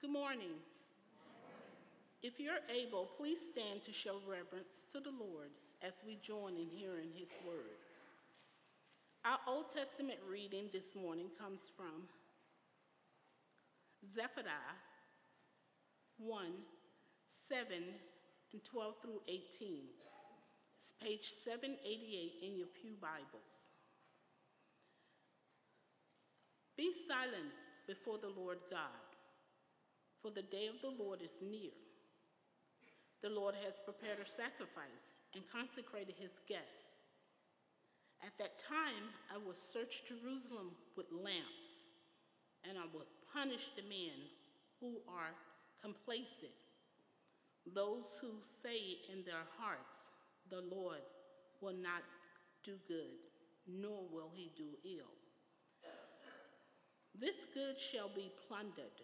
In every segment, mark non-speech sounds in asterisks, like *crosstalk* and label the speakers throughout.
Speaker 1: Good morning. If you're able, please stand to show reverence to the Lord as we join in hearing his word. Our Old Testament reading this morning comes from Zephaniah 1 7 and 12 through 18. It's page 788 in your Pew Bibles. Be silent before the Lord God, for the day of the Lord is near. The Lord has prepared a sacrifice and consecrated his guests. At that time, I will search Jerusalem with lamps, and I will punish the men who are complacent, those who say in their hearts, The Lord will not do good, nor will he do ill. This good shall be plundered,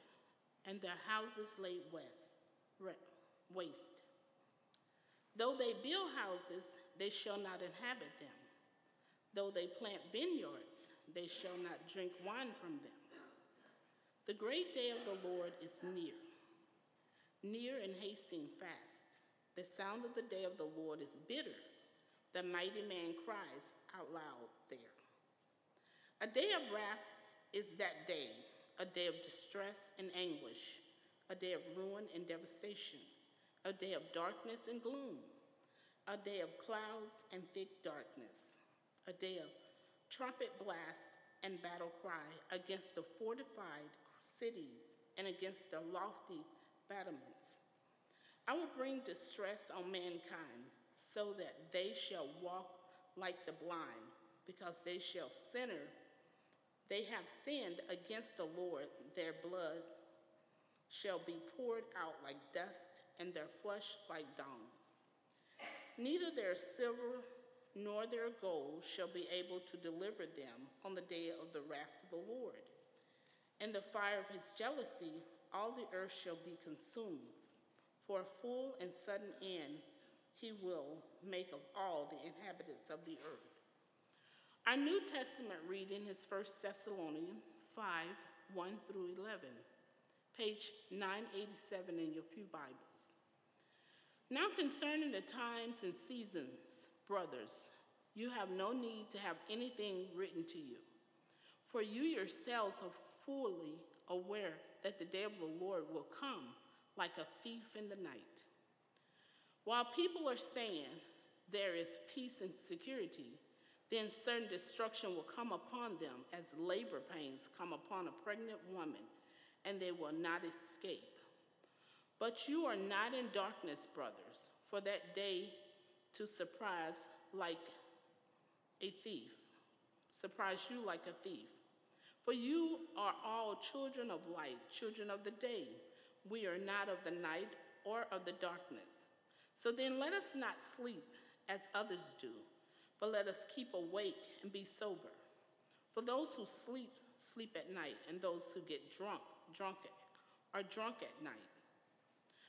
Speaker 1: and their houses laid waste. Though they build houses, they shall not inhabit them. Though they plant vineyards, they shall not drink wine from them. The great day of the Lord is near, near and hasting fast. The sound of the day of the Lord is bitter. The mighty man cries out loud there. A day of wrath is that day, a day of distress and anguish, a day of ruin and devastation, a day of darkness and gloom, a day of clouds and thick darkness, a day of trumpet blasts and battle cry against the fortified cities and against the lofty battlements. I will bring distress on mankind so that they shall walk like the blind, because they shall sinner. They have sinned against the Lord. Their blood shall be poured out like dust, and their flesh like dung. Neither their silver nor their gold shall be able to deliver them on the day of the wrath of the Lord. In the fire of his jealousy, all the earth shall be consumed. For a full and sudden end he will make of all the inhabitants of the earth. Our New Testament reading is 1 Thessalonians 5 1 through 11, page 987 in your Pew Bibles. Now, concerning the times and seasons, brothers, you have no need to have anything written to you, for you yourselves are fully aware that the day of the Lord will come like a thief in the night. While people are saying there is peace and security, then certain destruction will come upon them as labor pains come upon a pregnant woman, and they will not escape. But you are not in darkness, brothers, for that day to surprise like a thief, surprise you like a thief. For you are all children of light, children of the day. We are not of the night or of the darkness. So then let us not sleep as others do, but let us keep awake and be sober. For those who sleep, sleep at night, and those who get drunk, drunk are drunk at night.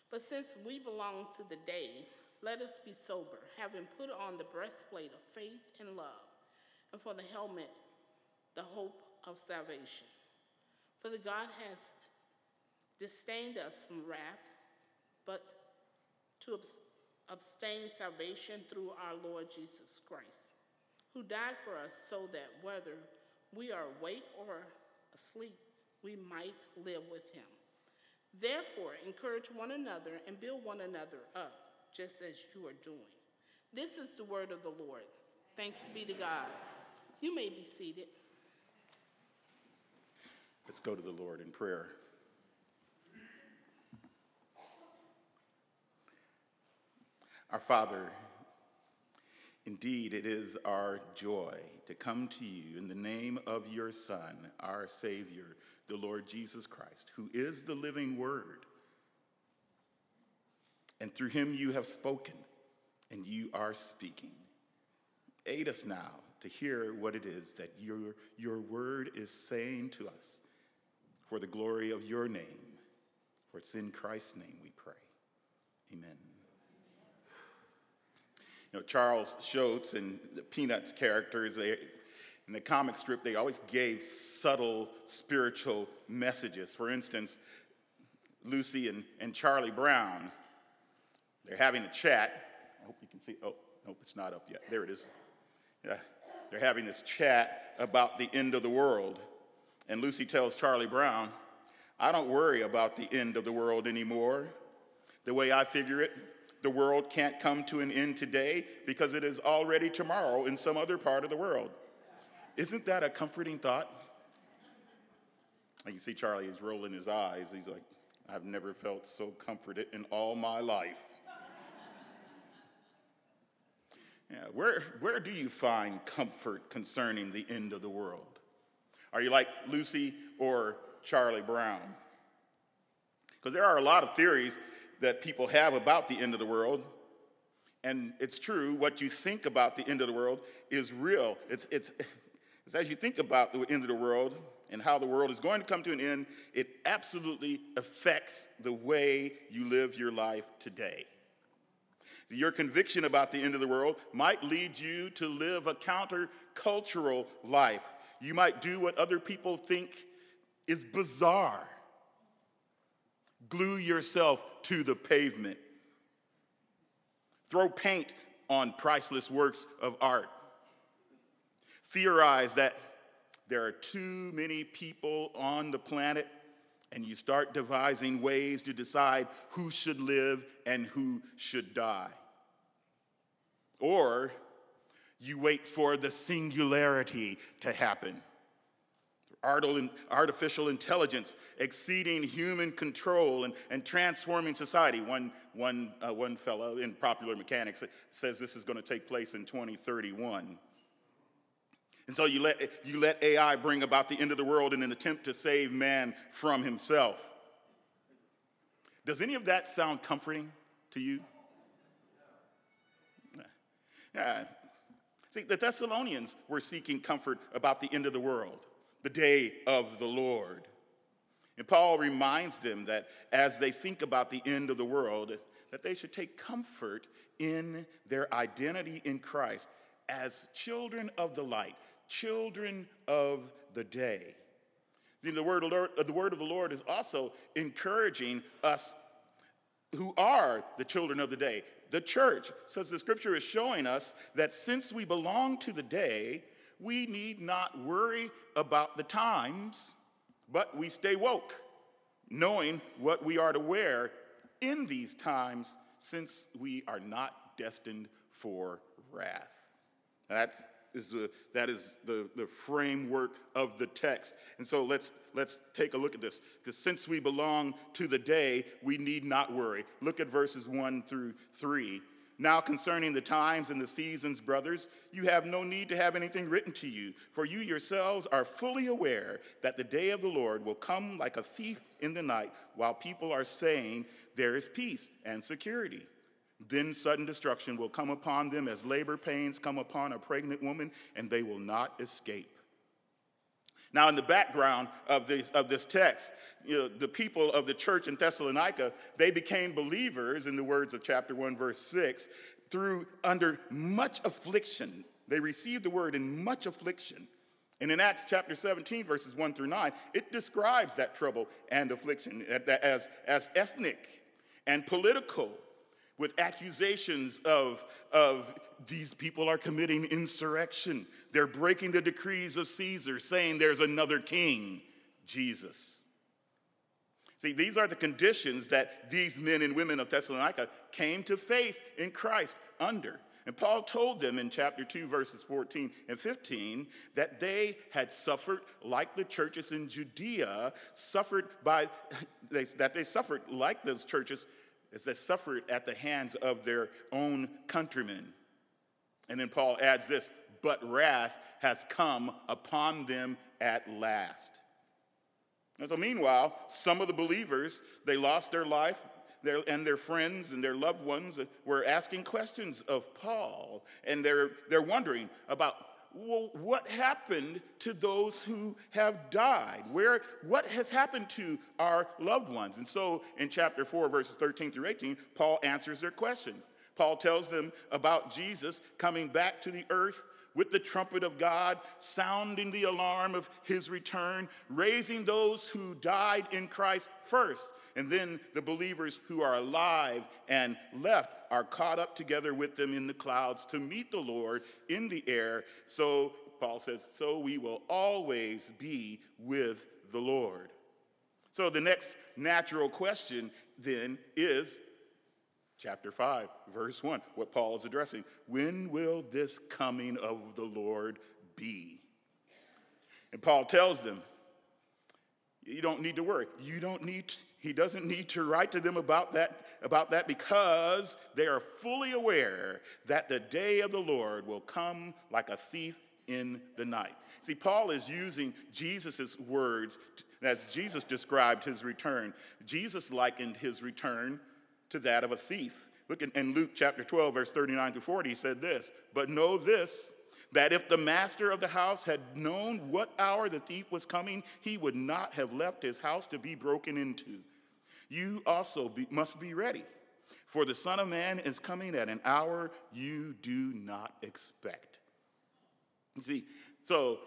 Speaker 1: But since we belong to the day, let us be sober, having put on the breastplate of faith and love, and for the helmet, the hope of salvation. For the God has disdained us from wrath, but to abstain salvation through our Lord Jesus Christ, who died for us so that whether we are awake or asleep, we might live with him. Therefore, encourage one another and build one another up, just as you are doing. This is the word of the Lord. Thanks be to God. You may be seated.
Speaker 2: Let's go to the Lord in prayer. Our Father, indeed it is our joy to come to you in the name of your Son, our Savior, the Lord Jesus Christ, who is the living Word. And through him you have spoken, and you are speaking. Aid us now to hear what it is that your, your word is saying to us for the glory of your name. For it's in Christ's name we pray. Amen. Know, Charles Schulz and the Peanuts characters, they, in the comic strip, they always gave subtle spiritual messages. For instance, Lucy and, and Charlie Brown. They're having a chat. I hope you can see. Oh, nope, it's not up yet. There it is. Yeah. They're having this chat about the end of the world. And Lucy tells Charlie Brown, I don't worry about the end of the world anymore. The way I figure it, the world can't come to an end today because it is already tomorrow in some other part of the world. Isn't that a comforting thought? You can see Charlie is rolling his eyes. He's like, I've never felt so comforted in all my life. *laughs* yeah, where, where do you find comfort concerning the end of the world? Are you like Lucy or Charlie Brown? Because there are a lot of theories that people have about the end of the world. And it's true, what you think about the end of the world is real. It's, it's, it's as you think about the end of the world and how the world is going to come to an end, it absolutely affects the way you live your life today. Your conviction about the end of the world might lead you to live a countercultural life. You might do what other people think is bizarre. Glue yourself to the pavement. Throw paint on priceless works of art. Theorize that there are too many people on the planet, and you start devising ways to decide who should live and who should die. Or you wait for the singularity to happen. Artificial intelligence exceeding human control and, and transforming society. One, one, uh, one fellow in popular mechanics says this is going to take place in 2031. And so you let, you let AI bring about the end of the world in an attempt to save man from himself. Does any of that sound comforting to you? Yeah. See, the Thessalonians were seeking comfort about the end of the world, the day of the Lord. And Paul reminds them that as they think about the end of the world, that they should take comfort in their identity in Christ as children of the light, children of the day. The word, the word of the Lord is also encouraging us who are the children of the day. The church, says the scripture is showing us that since we belong to the day, we need not worry about the times, but we stay woke, knowing what we are to wear in these times since we are not destined for wrath. That's is the, that is the, the framework of the text. And so let's, let's take a look at this. Because since we belong to the day, we need not worry. Look at verses 1 through 3. Now, concerning the times and the seasons, brothers, you have no need to have anything written to you, for you yourselves are fully aware that the day of the Lord will come like a thief in the night, while people are saying, There is peace and security. Then sudden destruction will come upon them as labor pains come upon a pregnant woman, and they will not escape. Now, in the background of this, of this text, you know, the people of the church in Thessalonica, they became believers, in the words of chapter 1, verse 6, through under much affliction. They received the word in much affliction. And in Acts chapter 17, verses 1 through 9, it describes that trouble and affliction as, as ethnic and political with accusations of, of these people are committing insurrection. They're breaking the decrees of Caesar, saying there's another king, Jesus. See, these are the conditions that these men and women of Thessalonica came to faith in Christ under. And Paul told them in chapter 2, verses 14 and 15, that they had suffered like the churches in Judea suffered by, *laughs* that they suffered like those churches as they suffered at the hands of their own countrymen. And then Paul adds this, but wrath has come upon them at last. And so, meanwhile, some of the believers, they lost their life, their, and their friends and their loved ones were asking questions of Paul, and they're, they're wondering about well, what happened to those who have died? Where, what has happened to our loved ones? And so in chapter 4, verses 13 through 18, Paul answers their questions. Paul tells them about Jesus coming back to the earth with the trumpet of God, sounding the alarm of his return, raising those who died in Christ first. And then the believers who are alive and left are caught up together with them in the clouds to meet the Lord in the air. So, Paul says, so we will always be with the Lord. So, the next natural question then is chapter 5, verse 1, what Paul is addressing. When will this coming of the Lord be? And Paul tells them, you don't need to worry. You don't need, he doesn't need to write to them about that, about that because they are fully aware that the day of the Lord will come like a thief in the night. See, Paul is using Jesus' words as Jesus described his return. Jesus likened his return to that of a thief. Look in, in Luke chapter 12, verse 39 to 40, he said this, but know this, that if the master of the house had known what hour the thief was coming, he would not have left his house to be broken into. You also be, must be ready, for the Son of Man is coming at an hour you do not expect. You See, so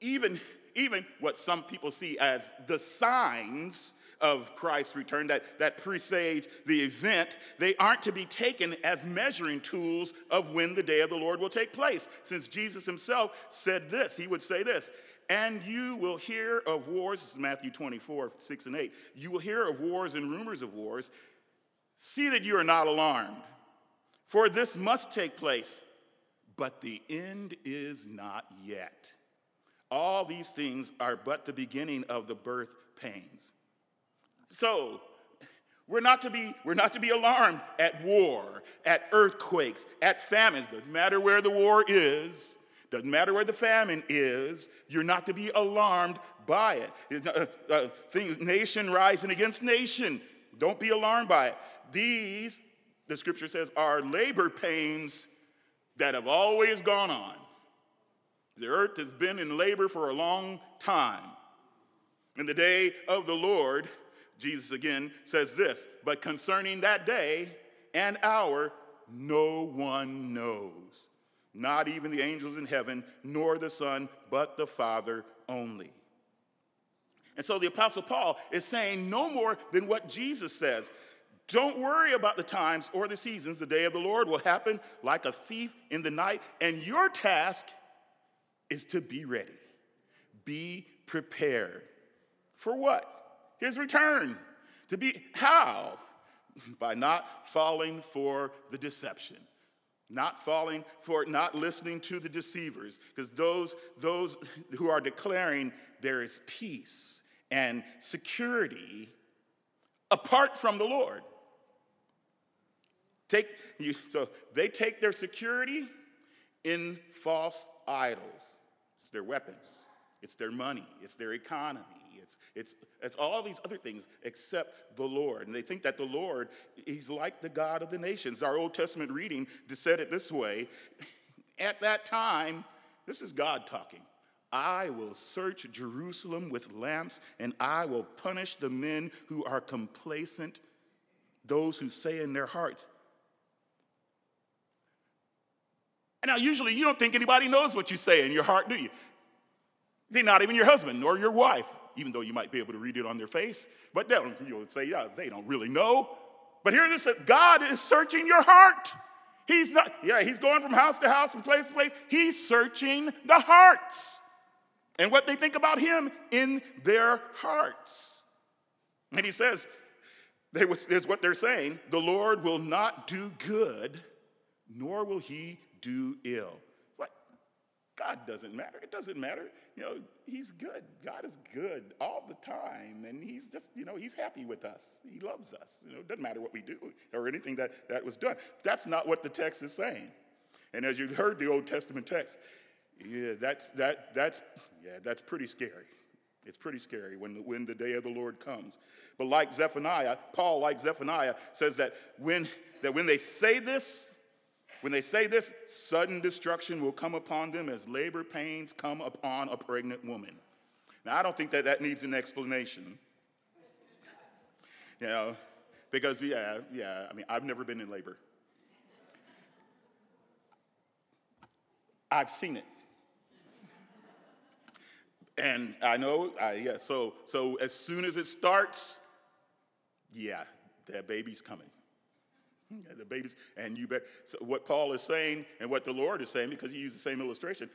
Speaker 2: even, even what some people see as the signs of Christ's return that, that presage the event, they aren't to be taken as measuring tools of when the day of the Lord will take place. Since Jesus himself said this, he would say this, and you will hear of wars, this is Matthew 24, 6 and 8. You will hear of wars and rumors of wars. See that you are not alarmed, for this must take place, but the end is not yet. All these things are but the beginning of the birth pains. So, we're not to be, we're not to be alarmed at war, at earthquakes, at famines. Doesn't matter where the war is, doesn't matter where the famine is, you're not to be alarmed by it. Uh, uh, thing, nation rising against nation, don't be alarmed by it. These, the scripture says, are labor pains that have always gone on. The earth has been in labor for a long time. In the day of the Lord, Jesus again says this, but concerning that day and hour, no one knows, not even the angels in heaven, nor the Son, but the Father only. And so the Apostle Paul is saying no more than what Jesus says. Don't worry about the times or the seasons. The day of the Lord will happen like a thief in the night, and your task is to be ready. Be prepared. For what? his return. To be how? By not falling for the deception. Not falling for not listening to the deceivers, because those, those who are declaring there is peace and security apart from the Lord. Take you, so they take their security in false idols. It's their weapons, it's their money, it's their economy, it's, it's, it's all these other things except the Lord. And they think that the Lord, He's like the God of the nations. Our Old Testament reading said it this way *laughs* At that time, this is God talking. I will search Jerusalem with lamps, and I will punish the men who are complacent, those who say in their hearts. And now, usually, you don't think anybody knows what you say in your heart, do you? They're not even your husband nor your wife even though you might be able to read it on their face. But they'll you'll say, yeah, they don't really know. But here it says, God is searching your heart. He's not, yeah, he's going from house to house, from place to place. He's searching the hearts and what they think about him in their hearts. And he says, they was, is what they're saying the Lord will not do good, nor will he do ill. God doesn't matter. It doesn't matter you know, he's good. God is good all the time. And he's just, you know, he's happy with us. He loves us. You know, it doesn't matter what we do or anything that, that was done. That's not what the text is saying. And as you heard the Old Testament text, yeah, that's, that, that's, yeah, that's pretty scary. It's pretty scary when, the, when the day of the Lord comes. But like Zephaniah, Paul, like Zephaniah, says that when, that when they say this, when they say this, sudden destruction will come upon them as labor pains come upon a pregnant woman. Now, I don't think that that needs an explanation. You know, because, yeah, yeah, I mean, I've never been in labor. I've seen it. And I know, I, yeah, so, so as soon as it starts, yeah, that baby's coming. Yeah, the baby's, and you bet. So what Paul is saying and what the Lord is saying, because he used the same illustration,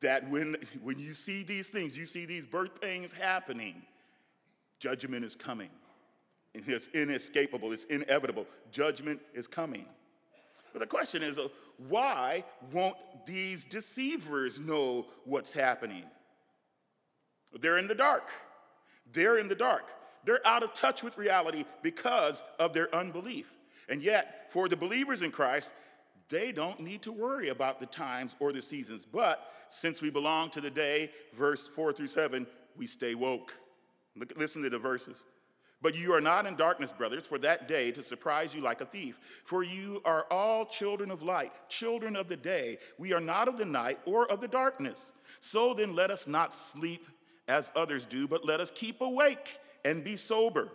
Speaker 2: that when, when you see these things, you see these birth pains happening, judgment is coming. And it's inescapable, it's inevitable. Judgment is coming. But the question is, uh, why won't these deceivers know what's happening? They're in the dark. They're in the dark. They're out of touch with reality because of their unbelief. And yet, for the believers in Christ, they don't need to worry about the times or the seasons. But since we belong to the day, verse 4 through 7, we stay woke. Look, listen to the verses. But you are not in darkness, brothers, for that day to surprise you like a thief. For you are all children of light, children of the day. We are not of the night or of the darkness. So then let us not sleep as others do, but let us keep awake and be sober.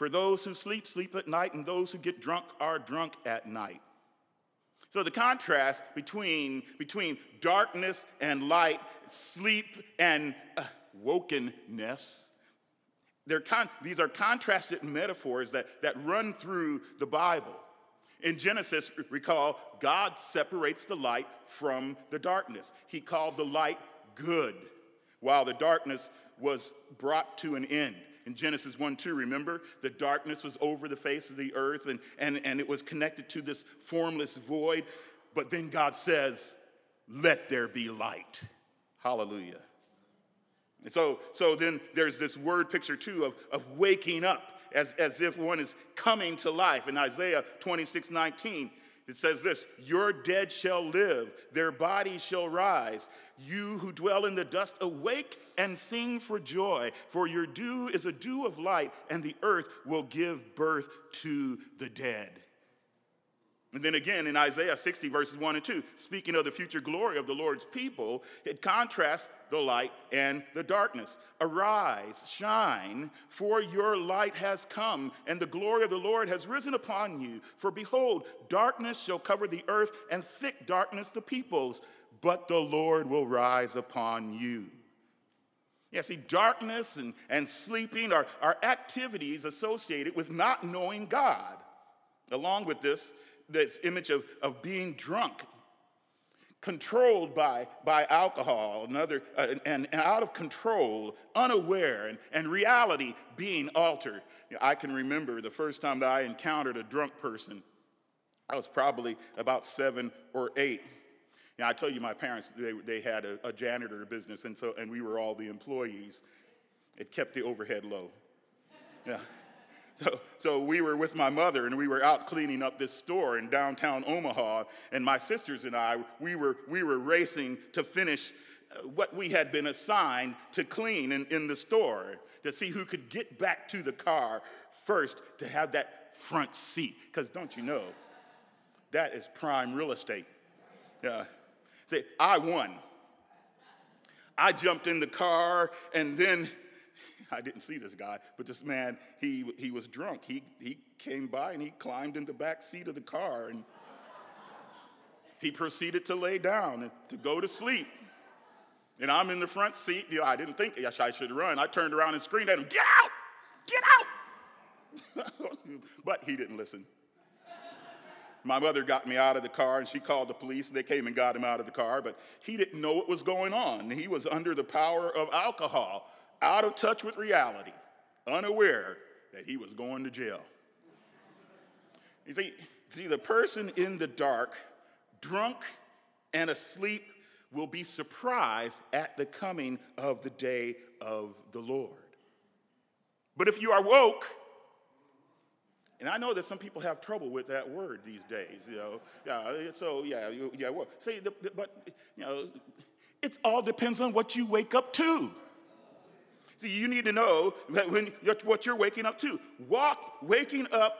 Speaker 2: For those who sleep, sleep at night, and those who get drunk are drunk at night. So the contrast between, between darkness and light, sleep and uh, wokenness, con- these are contrasted metaphors that, that run through the Bible. In Genesis, recall, God separates the light from the darkness. He called the light good, while the darkness was brought to an end. In Genesis 1 2, remember, the darkness was over the face of the earth and, and, and it was connected to this formless void. But then God says, Let there be light. Hallelujah. And so, so then there's this word picture too of, of waking up as, as if one is coming to life. In Isaiah 26 19, it says this Your dead shall live, their bodies shall rise. You who dwell in the dust, awake and sing for joy, for your dew is a dew of light, and the earth will give birth to the dead. And then again in Isaiah 60, verses 1 and 2, speaking of the future glory of the Lord's people, it contrasts the light and the darkness. Arise, shine, for your light has come, and the glory of the Lord has risen upon you. For behold, darkness shall cover the earth, and thick darkness the peoples, but the Lord will rise upon you. Yeah, see, darkness and, and sleeping are, are activities associated with not knowing God. Along with this, this image of, of being drunk, controlled by, by alcohol, another, uh, and, and, out of control, unaware, and, and reality being altered. You know, I can remember the first time that I encountered a drunk person. I was probably about seven or eight. Now, I tell you, my parents, they, they had a, a janitor business, and, so, and we were all the employees. It kept the overhead low. Yeah. So, so we were with my mother and we were out cleaning up this store in downtown Omaha, and my sisters and I, we were, we were racing to finish uh, what we had been assigned to clean in, in the store to see who could get back to the car first to have that front seat. Because don't you know, that is prime real estate. Yeah. Say, I won. I jumped in the car and then I didn't see this guy, but this man, he, he was drunk. He, he came by and he climbed in the back seat of the car and he proceeded to lay down and to go to sleep. And I'm in the front seat. You know, I didn't think I should run. I turned around and screamed at him, Get out! Get out! *laughs* but he didn't listen. My mother got me out of the car and she called the police they came and got him out of the car, but he didn't know what was going on. He was under the power of alcohol out of touch with reality, unaware that he was going to jail. You see, see, the person in the dark, drunk and asleep, will be surprised at the coming of the day of the Lord. But if you are woke, and I know that some people have trouble with that word these days, you know. Yeah, so yeah, yeah. Well, see, the, the, but you know, it all depends on what you wake up to. See, you need to know that when what you're waking up to. Walk, waking up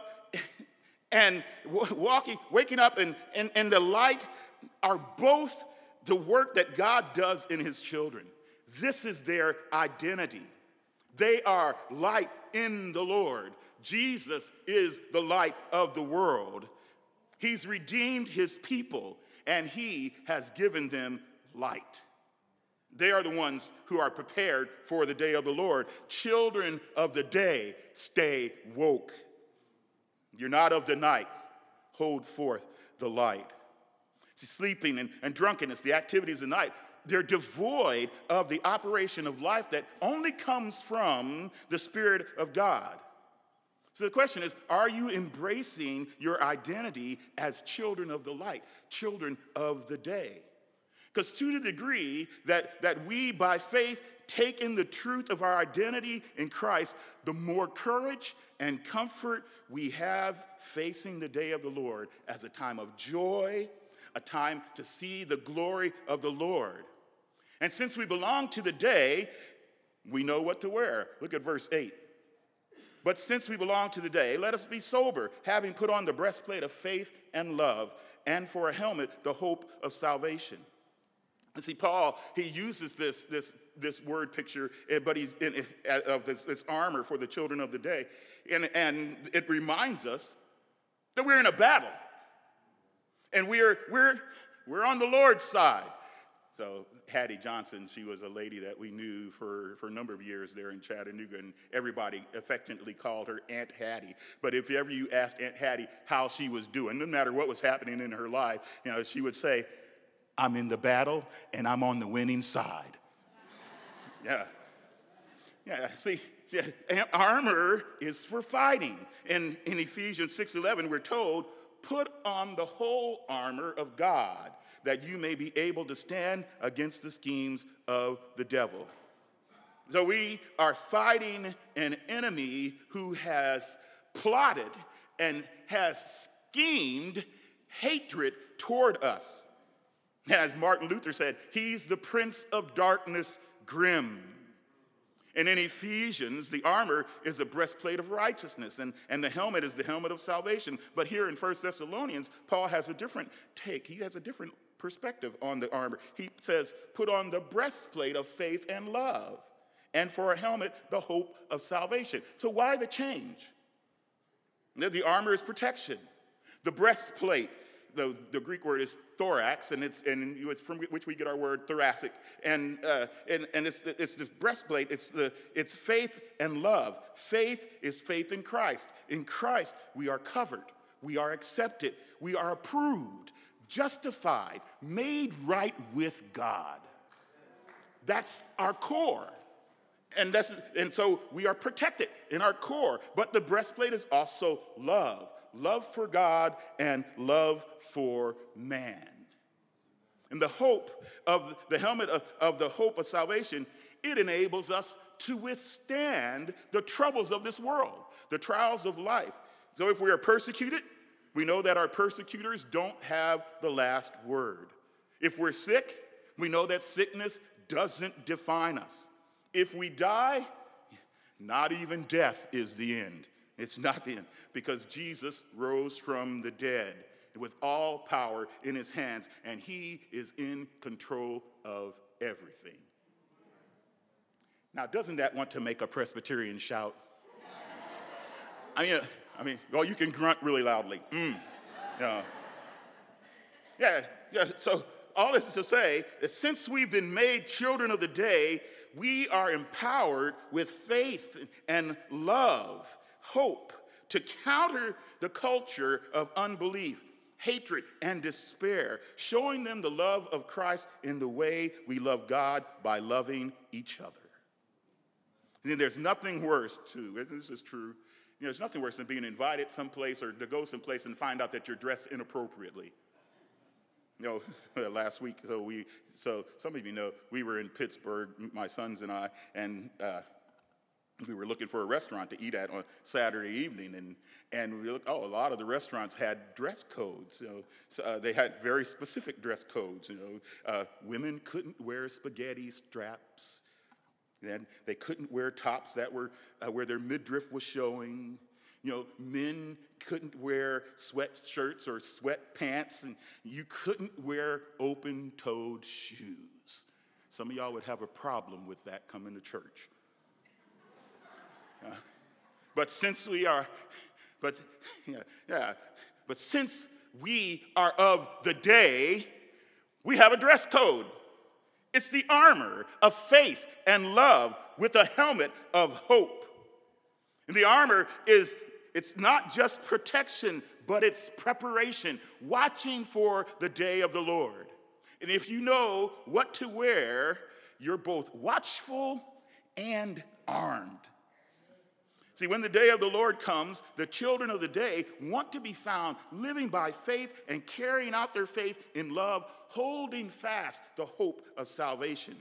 Speaker 2: *laughs* and walking, waking up and, and, and the light are both the work that God does in his children. This is their identity. They are light in the Lord. Jesus is the light of the world. He's redeemed his people and he has given them light. They are the ones who are prepared for the day of the Lord. Children of the day, stay woke. You're not of the night. Hold forth the light. See, sleeping and, and drunkenness, the activities of the night, they're devoid of the operation of life that only comes from the Spirit of God. So the question is are you embracing your identity as children of the light, children of the day? Because to the degree that, that we, by faith, take in the truth of our identity in Christ, the more courage and comfort we have facing the day of the Lord as a time of joy, a time to see the glory of the Lord. And since we belong to the day, we know what to wear. Look at verse 8. But since we belong to the day, let us be sober, having put on the breastplate of faith and love, and for a helmet, the hope of salvation. And see, Paul, he uses this, this, this word picture, eh, but he's in, eh, of this, this armor for the children of the day. And, and it reminds us that we're in a battle. And we're, we're, we're on the Lord's side. So Hattie Johnson, she was a lady that we knew for, for a number of years there in Chattanooga, and everybody affectionately called her Aunt Hattie. But if ever you asked Aunt Hattie how she was doing, no matter what was happening in her life, you know, she would say, I'm in the battle and I'm on the winning side. Yeah. Yeah, see, see, armor is for fighting. And in Ephesians 6:11, we're told, put on the whole armor of God, that you may be able to stand against the schemes of the devil. So we are fighting an enemy who has plotted and has schemed hatred toward us. As Martin Luther said, he's the prince of darkness, grim. And in Ephesians, the armor is a breastplate of righteousness, and, and the helmet is the helmet of salvation. But here in 1 Thessalonians, Paul has a different take. He has a different perspective on the armor. He says, Put on the breastplate of faith and love, and for a helmet, the hope of salvation. So, why the change? The armor is protection. The breastplate the, the Greek word is thorax, and it's, and it's from which we get our word thoracic. And, uh, and, and it's, it's the breastplate, it's, the, it's faith and love. Faith is faith in Christ. In Christ, we are covered, we are accepted, we are approved, justified, made right with God. That's our core. And, that's, and so we are protected in our core. But the breastplate is also love love for God and love for man. And the hope of the helmet of, of the hope of salvation, it enables us to withstand the troubles of this world, the trials of life. So if we are persecuted, we know that our persecutors don't have the last word. If we're sick, we know that sickness doesn't define us. If we die, not even death is the end. It's not the end because Jesus rose from the dead with all power in his hands, and he is in control of everything. Now, doesn't that want to make a Presbyterian shout? I mean, I mean, well, you can grunt really loudly. Mm. Yeah. yeah, yeah. So all this is to say that since we've been made children of the day, we are empowered with faith and love hope to counter the culture of unbelief, hatred, and despair, showing them the love of Christ in the way we love God by loving each other. See, there's nothing worse, too, this is true. You know, there's nothing worse than being invited someplace or to go someplace and find out that you're dressed inappropriately. You know, *laughs* last week, so we, so some of you know, we were in Pittsburgh, my sons and I, and uh, we were looking for a restaurant to eat at on Saturday evening, and, and we looked, oh, a lot of the restaurants had dress codes. You know, so, uh, they had very specific dress codes. You know, uh, women couldn't wear spaghetti straps, and they couldn't wear tops that were uh, where their midriff was showing. You know, men couldn't wear sweatshirts or sweatpants, and you couldn't wear open-toed shoes. Some of y'all would have a problem with that coming to church. But since we are, but yeah, yeah, but since we are of the day, we have a dress code. It's the armor of faith and love with a helmet of hope. And the armor is it's not just protection, but it's preparation, watching for the day of the Lord. And if you know what to wear, you're both watchful and armed. See, when the day of the Lord comes, the children of the day want to be found living by faith and carrying out their faith in love, holding fast the hope of salvation.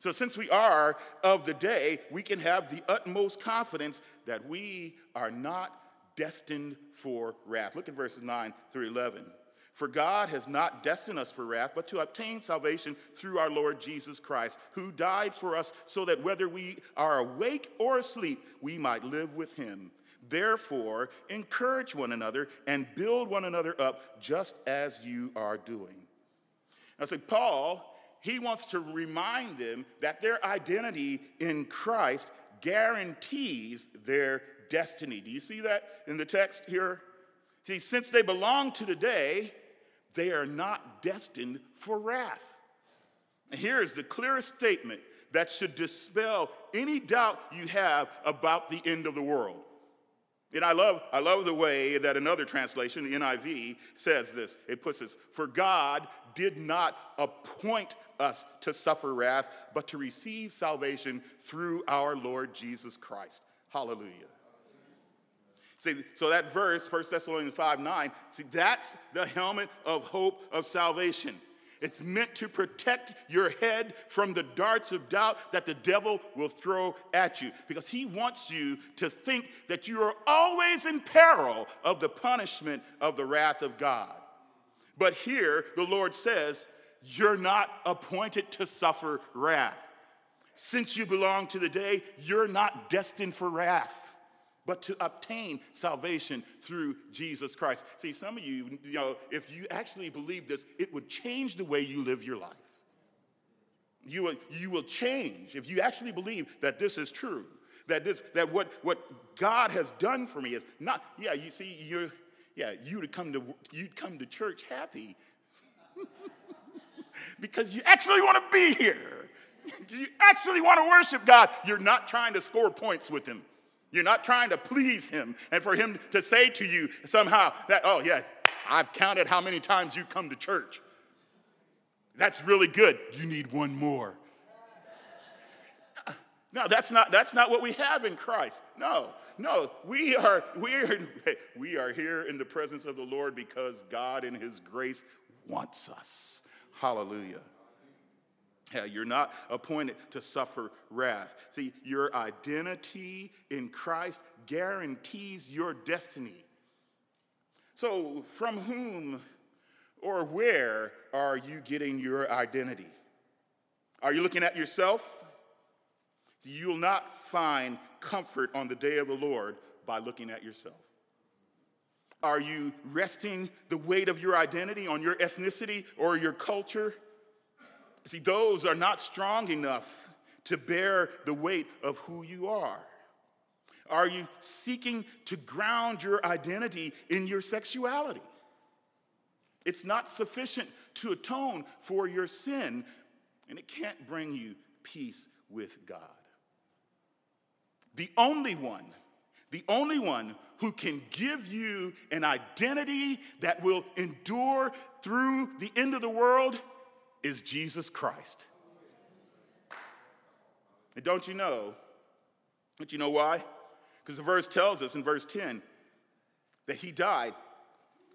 Speaker 2: So, since we are of the day, we can have the utmost confidence that we are not destined for wrath. Look at verses 9 through 11. For God has not destined us for wrath, but to obtain salvation through our Lord Jesus Christ, who died for us so that whether we are awake or asleep, we might live with him. Therefore, encourage one another and build one another up, just as you are doing. Now, so Paul, he wants to remind them that their identity in Christ guarantees their destiny. Do you see that in the text here? See, since they belong to today, they are not destined for wrath. And here is the clearest statement that should dispel any doubt you have about the end of the world. And I love, I love the way that another translation, the NIV, says this. It puts this For God did not appoint us to suffer wrath, but to receive salvation through our Lord Jesus Christ. Hallelujah. See, so that verse, 1 Thessalonians 5 9, see, that's the helmet of hope of salvation. It's meant to protect your head from the darts of doubt that the devil will throw at you because he wants you to think that you are always in peril of the punishment of the wrath of God. But here, the Lord says, You're not appointed to suffer wrath. Since you belong to the day, you're not destined for wrath but to obtain salvation through Jesus Christ. See, some of you, you know, if you actually believe this, it would change the way you live your life. You will, you will change if you actually believe that this is true. That this, that what, what God has done for me is not, yeah, you see, you're, yeah, you'd come to you'd come to church happy. *laughs* because you actually want to be here. You actually want to worship God. You're not trying to score points with him. You're not trying to please him and for him to say to you somehow that, oh, yeah, I've counted how many times you come to church. That's really good. You need one more. No, that's not, that's not what we have in Christ. No, no, we are, we, are, *laughs* we are here in the presence of the Lord because God in His grace wants us. Hallelujah. You're not appointed to suffer wrath. See, your identity in Christ guarantees your destiny. So, from whom or where are you getting your identity? Are you looking at yourself? You'll not find comfort on the day of the Lord by looking at yourself. Are you resting the weight of your identity on your ethnicity or your culture? See, those are not strong enough to bear the weight of who you are. Are you seeking to ground your identity in your sexuality? It's not sufficient to atone for your sin, and it can't bring you peace with God. The only one, the only one who can give you an identity that will endure through the end of the world is Jesus Christ. And don't you know? Don't you know why? Because the verse tells us in verse 10 that he died.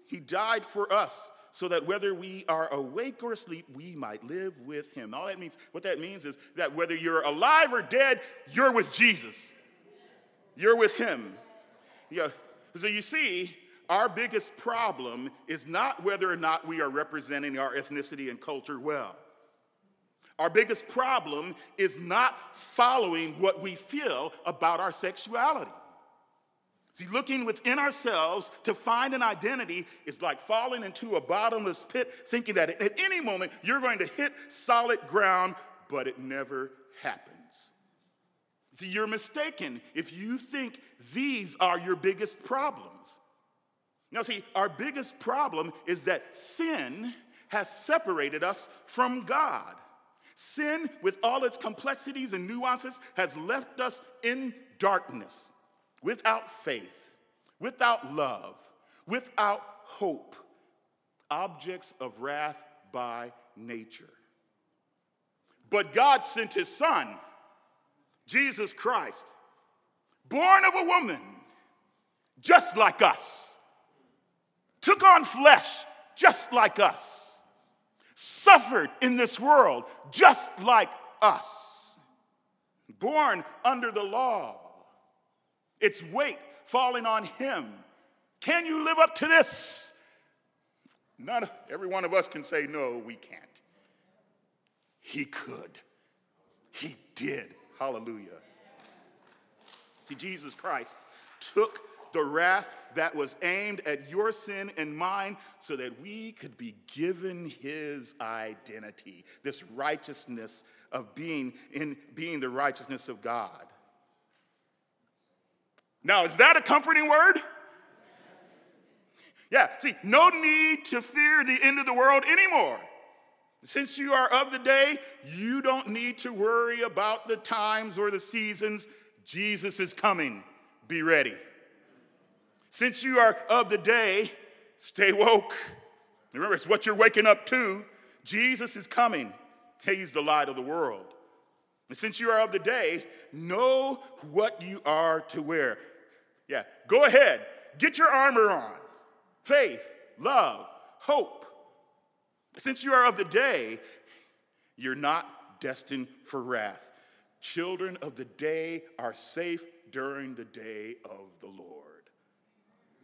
Speaker 2: He died for us so that whether we are awake or asleep, we might live with him. All that means, what that means is that whether you're alive or dead, you're with Jesus. You're with him. Yeah. So you see, our biggest problem is not whether or not we are representing our ethnicity and culture well. Our biggest problem is not following what we feel about our sexuality. See, looking within ourselves to find an identity is like falling into a bottomless pit, thinking that at any moment you're going to hit solid ground, but it never happens. See, you're mistaken if you think these are your biggest problems. Now, see, our biggest problem is that sin has separated us from God. Sin, with all its complexities and nuances, has left us in darkness, without faith, without love, without hope, objects of wrath by nature. But God sent his Son, Jesus Christ, born of a woman, just like us, took on flesh, just like us, suffered in this world, just like us, born under the law, its weight falling on him. Can you live up to this? None, every one of us can say, no, we can't. He could. He did. Hallelujah. See, Jesus Christ took the wrath that was aimed at your sin and mine so that we could be given his identity, this righteousness of being in being the righteousness of God. Now, is that a comforting word? Yeah, see, no need to fear the end of the world anymore. Since you are of the day, you don't need to worry about the times or the seasons. Jesus is coming. Be ready. Since you are of the day, stay woke. Remember, it's what you're waking up to. Jesus is coming. He's the light of the world. And since you are of the day, know what you are to wear. Yeah, go ahead, get your armor on faith, love, hope. Since you are of the day, you're not destined for wrath. Children of the day are safe during the day of the Lord.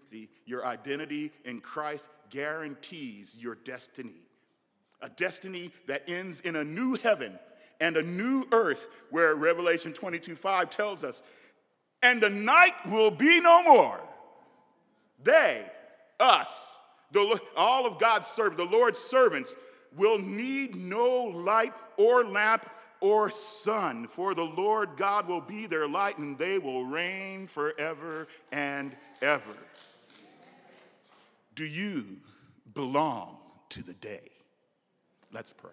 Speaker 2: See, your identity in Christ guarantees your destiny. A destiny that ends in a new heaven and a new earth, where Revelation 22 5 tells us, and the night will be no more. They, us, the, all of God's servants, the Lord's servants, will need no light or lamp or sun, for the Lord God will be their light and they will reign forever and ever. Do you belong to the day? Let's pray.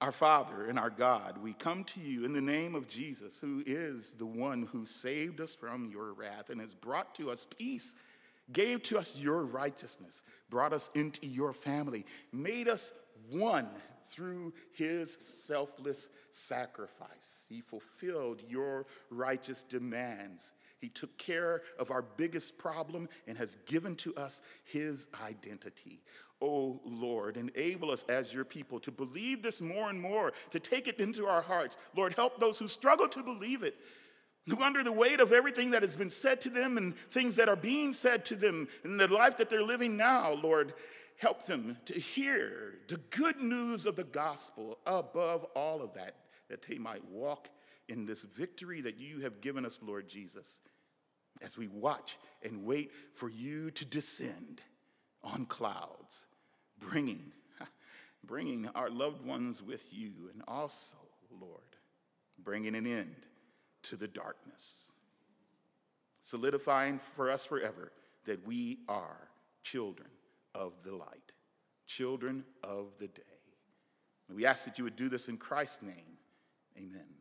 Speaker 2: Our Father and our God, we come to you in the name of Jesus, who is the one who saved us from your wrath and has brought to us peace, gave to us your righteousness, brought us into your family, made us one through his selfless sacrifice. He fulfilled your righteous demands. He took care of our biggest problem and has given to us his identity. Oh Lord, enable us as your people to believe this more and more, to take it into our hearts. Lord, help those who struggle to believe it, who under the weight of everything that has been said to them and things that are being said to them in the life that they're living now, Lord, help them to hear the good news of the gospel above all of that, that they might walk in this victory that you have given us, Lord Jesus, as we watch and wait for you to descend on clouds bringing, *laughs* bringing our loved ones with you, and also, Lord, bringing an end to the darkness, solidifying for us forever that we are children of the light, children of the day. We ask that you would do this in Christ's name. Amen.